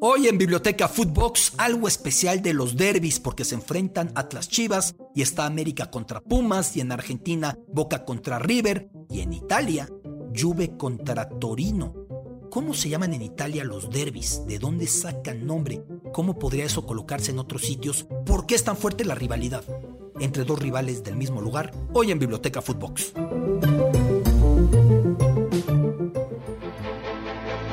Hoy en Biblioteca Footbox algo especial de los derbis porque se enfrentan Atlas Chivas y está América contra Pumas y en Argentina Boca contra River y en Italia Juve contra Torino. ¿Cómo se llaman en Italia los derbis? ¿De dónde sacan nombre? ¿Cómo podría eso colocarse en otros sitios? ¿Por qué es tan fuerte la rivalidad entre dos rivales del mismo lugar? Hoy en Biblioteca Footbox.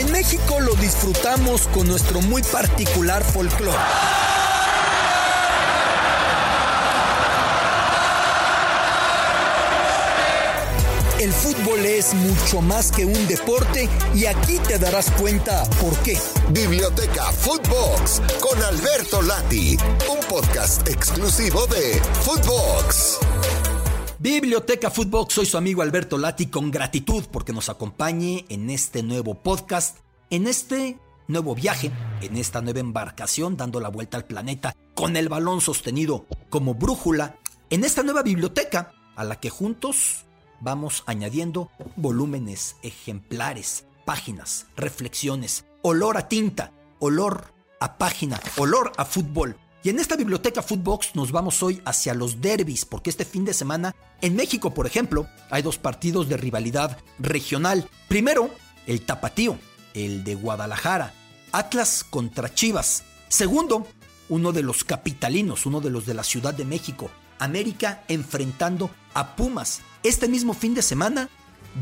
En México lo disfrutamos con nuestro muy particular folclore. El fútbol es mucho más que un deporte y aquí te darás cuenta por qué. Biblioteca Footbox con Alberto Lati, un podcast exclusivo de Footbox. Biblioteca Footbox, soy su amigo Alberto Lati con gratitud porque nos acompañe en este nuevo podcast, en este nuevo viaje, en esta nueva embarcación dando la vuelta al planeta con el balón sostenido como brújula, en esta nueva biblioteca a la que juntos vamos añadiendo volúmenes, ejemplares, páginas, reflexiones, olor a tinta, olor a página, olor a fútbol. Y en esta biblioteca Footbox nos vamos hoy hacia los derbis, porque este fin de semana en México, por ejemplo, hay dos partidos de rivalidad regional. Primero, el tapatío, el de Guadalajara, Atlas contra Chivas. Segundo, uno de los capitalinos, uno de los de la Ciudad de México, América enfrentando a Pumas. Este mismo fin de semana,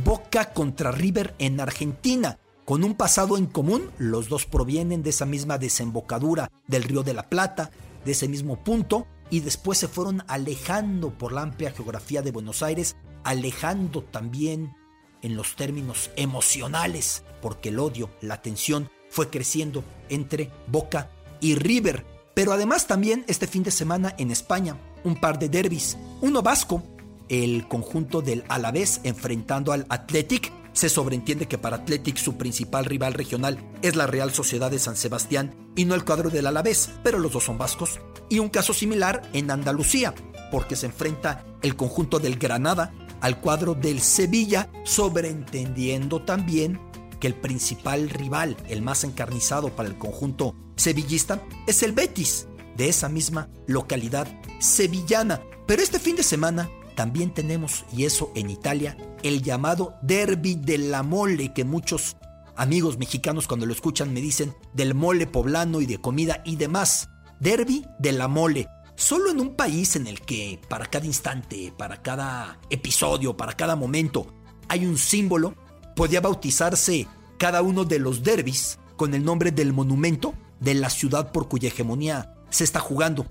Boca contra River en Argentina. Con un pasado en común, los dos provienen de esa misma desembocadura del Río de la Plata, de ese mismo punto y después se fueron alejando por la amplia geografía de Buenos Aires, alejando también en los términos emocionales, porque el odio, la tensión fue creciendo entre Boca y River. Pero además también este fin de semana en España, un par de derbis, uno vasco, el conjunto del Alavés enfrentando al Athletic se sobreentiende que para Athletic su principal rival regional es la Real Sociedad de San Sebastián y no el cuadro del Alavés, pero los dos son vascos. Y un caso similar en Andalucía, porque se enfrenta el conjunto del Granada al cuadro del Sevilla, sobreentendiendo también que el principal rival, el más encarnizado para el conjunto sevillista, es el Betis, de esa misma localidad sevillana. Pero este fin de semana también tenemos, y eso en Italia, el llamado Derby de la Mole, que muchos amigos mexicanos cuando lo escuchan me dicen del mole poblano y de comida y demás. Derby de la Mole. Solo en un país en el que para cada instante, para cada episodio, para cada momento hay un símbolo, podía bautizarse cada uno de los derbis con el nombre del monumento de la ciudad por cuya hegemonía se está jugando.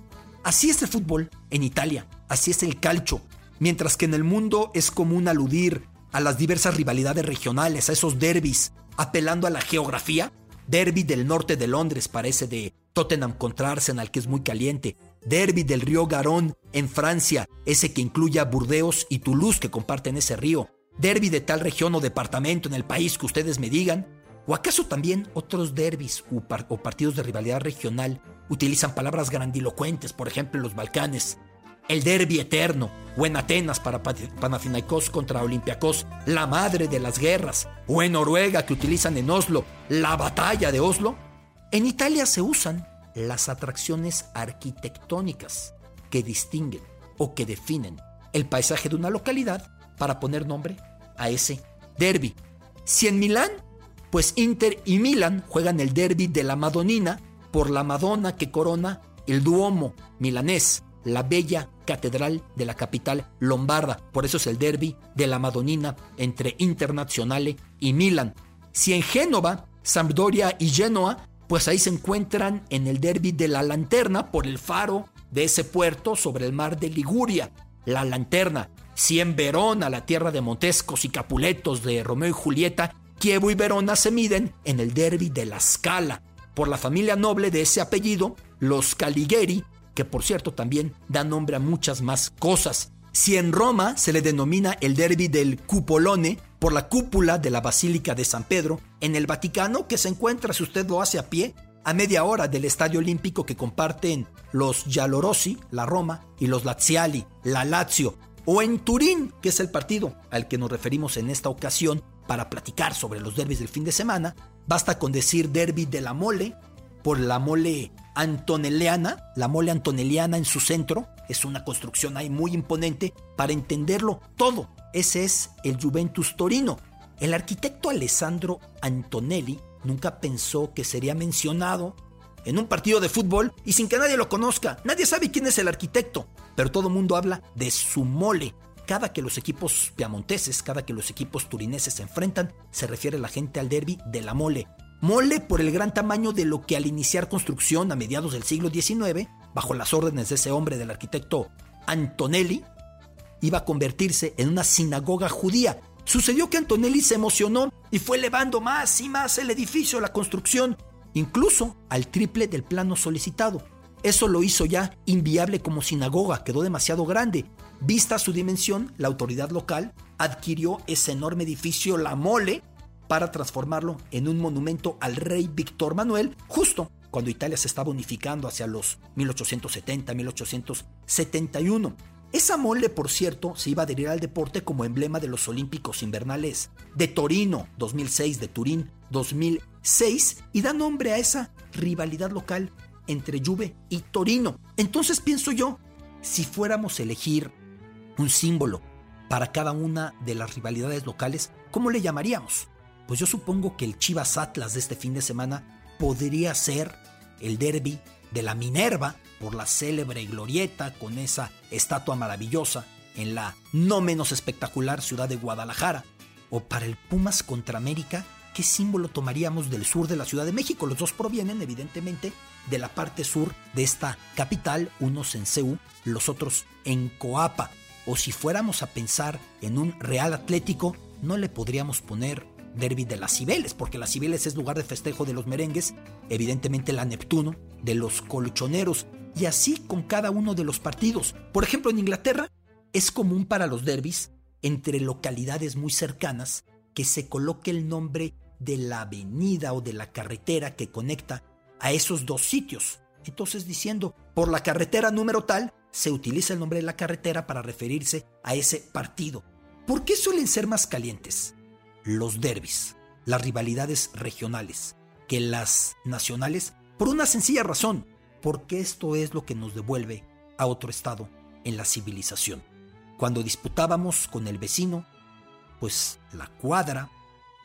Así es el fútbol en Italia, así es el calcio, Mientras que en el mundo es común aludir a las diversas rivalidades regionales, a esos derbis, apelando a la geografía. Derby del norte de Londres parece de Tottenham contra Arsenal, que es muy caliente. Derby del río Garón en Francia, ese que incluye a Burdeos y Toulouse que comparten ese río. Derby de tal región o departamento en el país que ustedes me digan. ¿O acaso también otros derbis o, partidos de rivalidad regional utilizan palabras grandilocuentes, por ejemplo los Balcanes? El derby eterno, o en Atenas para Panathinaikos contra Olympiacos, la madre de las guerras, o en Noruega que utilizan en Oslo la batalla de Oslo, en Italia se usan las atracciones arquitectónicas que distinguen o que definen el paisaje de una localidad para poner nombre a ese derby. Si en Milán, pues Inter y Milán juegan el derby de la Madonina por la Madonna que corona el Duomo milanés la bella catedral de la capital lombarda. Por eso es el derby de la Madonina entre Internazionale y Milan. Si en Génova, Sampdoria y Genoa, pues ahí se encuentran en el derby de la Lanterna por el faro de ese puerto sobre el mar de Liguria. La Lanterna. Si en Verona, la tierra de Montescos y Capuletos de Romeo y Julieta, Kievo y Verona se miden en el derby de la Scala. por la familia noble de ese apellido, los Caligeri, que por cierto también da nombre a muchas más cosas. Si en Roma se le denomina el derby del Cupolone por la cúpula de la Basílica de San Pedro, en el Vaticano, que se encuentra, si usted lo hace a pie, a media hora del Estadio Olímpico que comparten los Giallorossi, la Roma, y los Laziali, la Lazio, o en Turín, que es el partido al que nos referimos en esta ocasión para platicar sobre los derbis del fin de semana, basta con decir derby de la mole, por la mole antoneliana, la mole antoneliana en su centro, es una construcción ahí muy imponente para entenderlo todo. Ese es el Juventus Torino. El arquitecto Alessandro Antonelli nunca pensó que sería mencionado en un partido de fútbol y sin que nadie lo conozca. Nadie sabe quién es el arquitecto, pero todo el mundo habla de su mole. Cada que los equipos piamonteses, cada que los equipos turineses se enfrentan, se refiere la gente al derby de la mole. Mole por el gran tamaño de lo que al iniciar construcción a mediados del siglo XIX, bajo las órdenes de ese hombre del arquitecto Antonelli, iba a convertirse en una sinagoga judía. Sucedió que Antonelli se emocionó y fue elevando más y más el edificio, la construcción, incluso al triple del plano solicitado. Eso lo hizo ya inviable como sinagoga, quedó demasiado grande. Vista su dimensión, la autoridad local adquirió ese enorme edificio La Mole para transformarlo en un monumento al rey Víctor Manuel, justo cuando Italia se estaba unificando hacia los 1870-1871. Esa mole, por cierto, se iba a adherir al deporte como emblema de los Olímpicos Invernales de Torino 2006, de Turín 2006, y da nombre a esa rivalidad local entre Juve y Torino. Entonces pienso yo, si fuéramos a elegir un símbolo para cada una de las rivalidades locales, ¿cómo le llamaríamos? Pues yo supongo que el Chivas Atlas de este fin de semana podría ser el derby de la Minerva por la célebre glorieta con esa estatua maravillosa en la no menos espectacular ciudad de Guadalajara. O para el Pumas contra América, ¿qué símbolo tomaríamos del sur de la Ciudad de México? Los dos provienen evidentemente de la parte sur de esta capital, unos en Ceú, los otros en Coapa. O si fuéramos a pensar en un Real Atlético, no le podríamos poner derby de las Cibeles, porque las Cibeles es lugar de festejo de los merengues, evidentemente la Neptuno, de los colchoneros, y así con cada uno de los partidos. Por ejemplo, en Inglaterra es común para los derbis, entre localidades muy cercanas, que se coloque el nombre de la avenida o de la carretera que conecta a esos dos sitios. Entonces diciendo, por la carretera número tal, se utiliza el nombre de la carretera para referirse a ese partido. ¿Por qué suelen ser más calientes? Los derbis, las rivalidades regionales, que las nacionales, por una sencilla razón, porque esto es lo que nos devuelve a otro estado en la civilización. Cuando disputábamos con el vecino, pues la cuadra,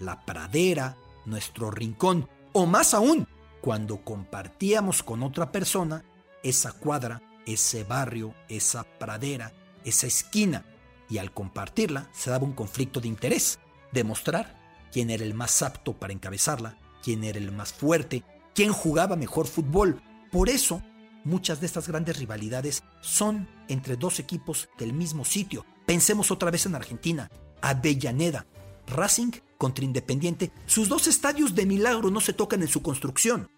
la pradera, nuestro rincón, o más aún, cuando compartíamos con otra persona esa cuadra, ese barrio, esa pradera, esa esquina, y al compartirla se daba un conflicto de interés demostrar quién era el más apto para encabezarla, quién era el más fuerte, quién jugaba mejor fútbol. Por eso, muchas de estas grandes rivalidades son entre dos equipos del mismo sitio. Pensemos otra vez en Argentina, Avellaneda, Racing contra Independiente. Sus dos estadios de milagro no se tocan en su construcción.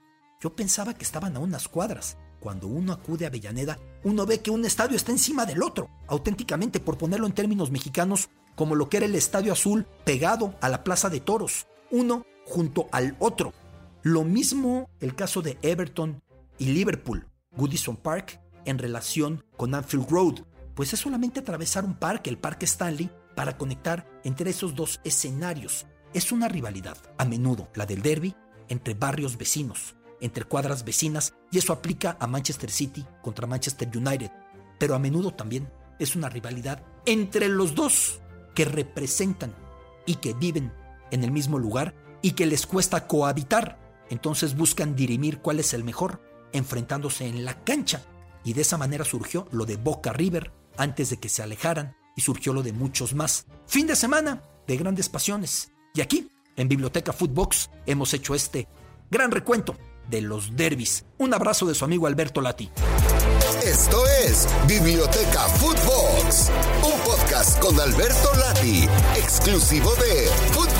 Yo pensaba que estaban a unas cuadras. Cuando uno acude a Avellaneda, uno ve que un estadio está encima del otro. Auténticamente, por ponerlo en términos mexicanos, como lo que era el Estadio Azul pegado a la Plaza de Toros, uno junto al otro. Lo mismo el caso de Everton y Liverpool, Goodison Park, en relación con Anfield Road, pues es solamente atravesar un parque, el Parque Stanley, para conectar entre esos dos escenarios. Es una rivalidad, a menudo la del derby, entre barrios vecinos, entre cuadras vecinas, y eso aplica a Manchester City contra Manchester United, pero a menudo también es una rivalidad entre los dos que representan y que viven en el mismo lugar y que les cuesta cohabitar. Entonces buscan dirimir cuál es el mejor, enfrentándose en la cancha. Y de esa manera surgió lo de Boca River antes de que se alejaran y surgió lo de muchos más. Fin de semana de grandes pasiones. Y aquí, en Biblioteca Footbox, hemos hecho este gran recuento de los derbis. Un abrazo de su amigo Alberto Lati. Esto es Biblioteca Footbox, un podcast con Alberto Lati, exclusivo de Footbox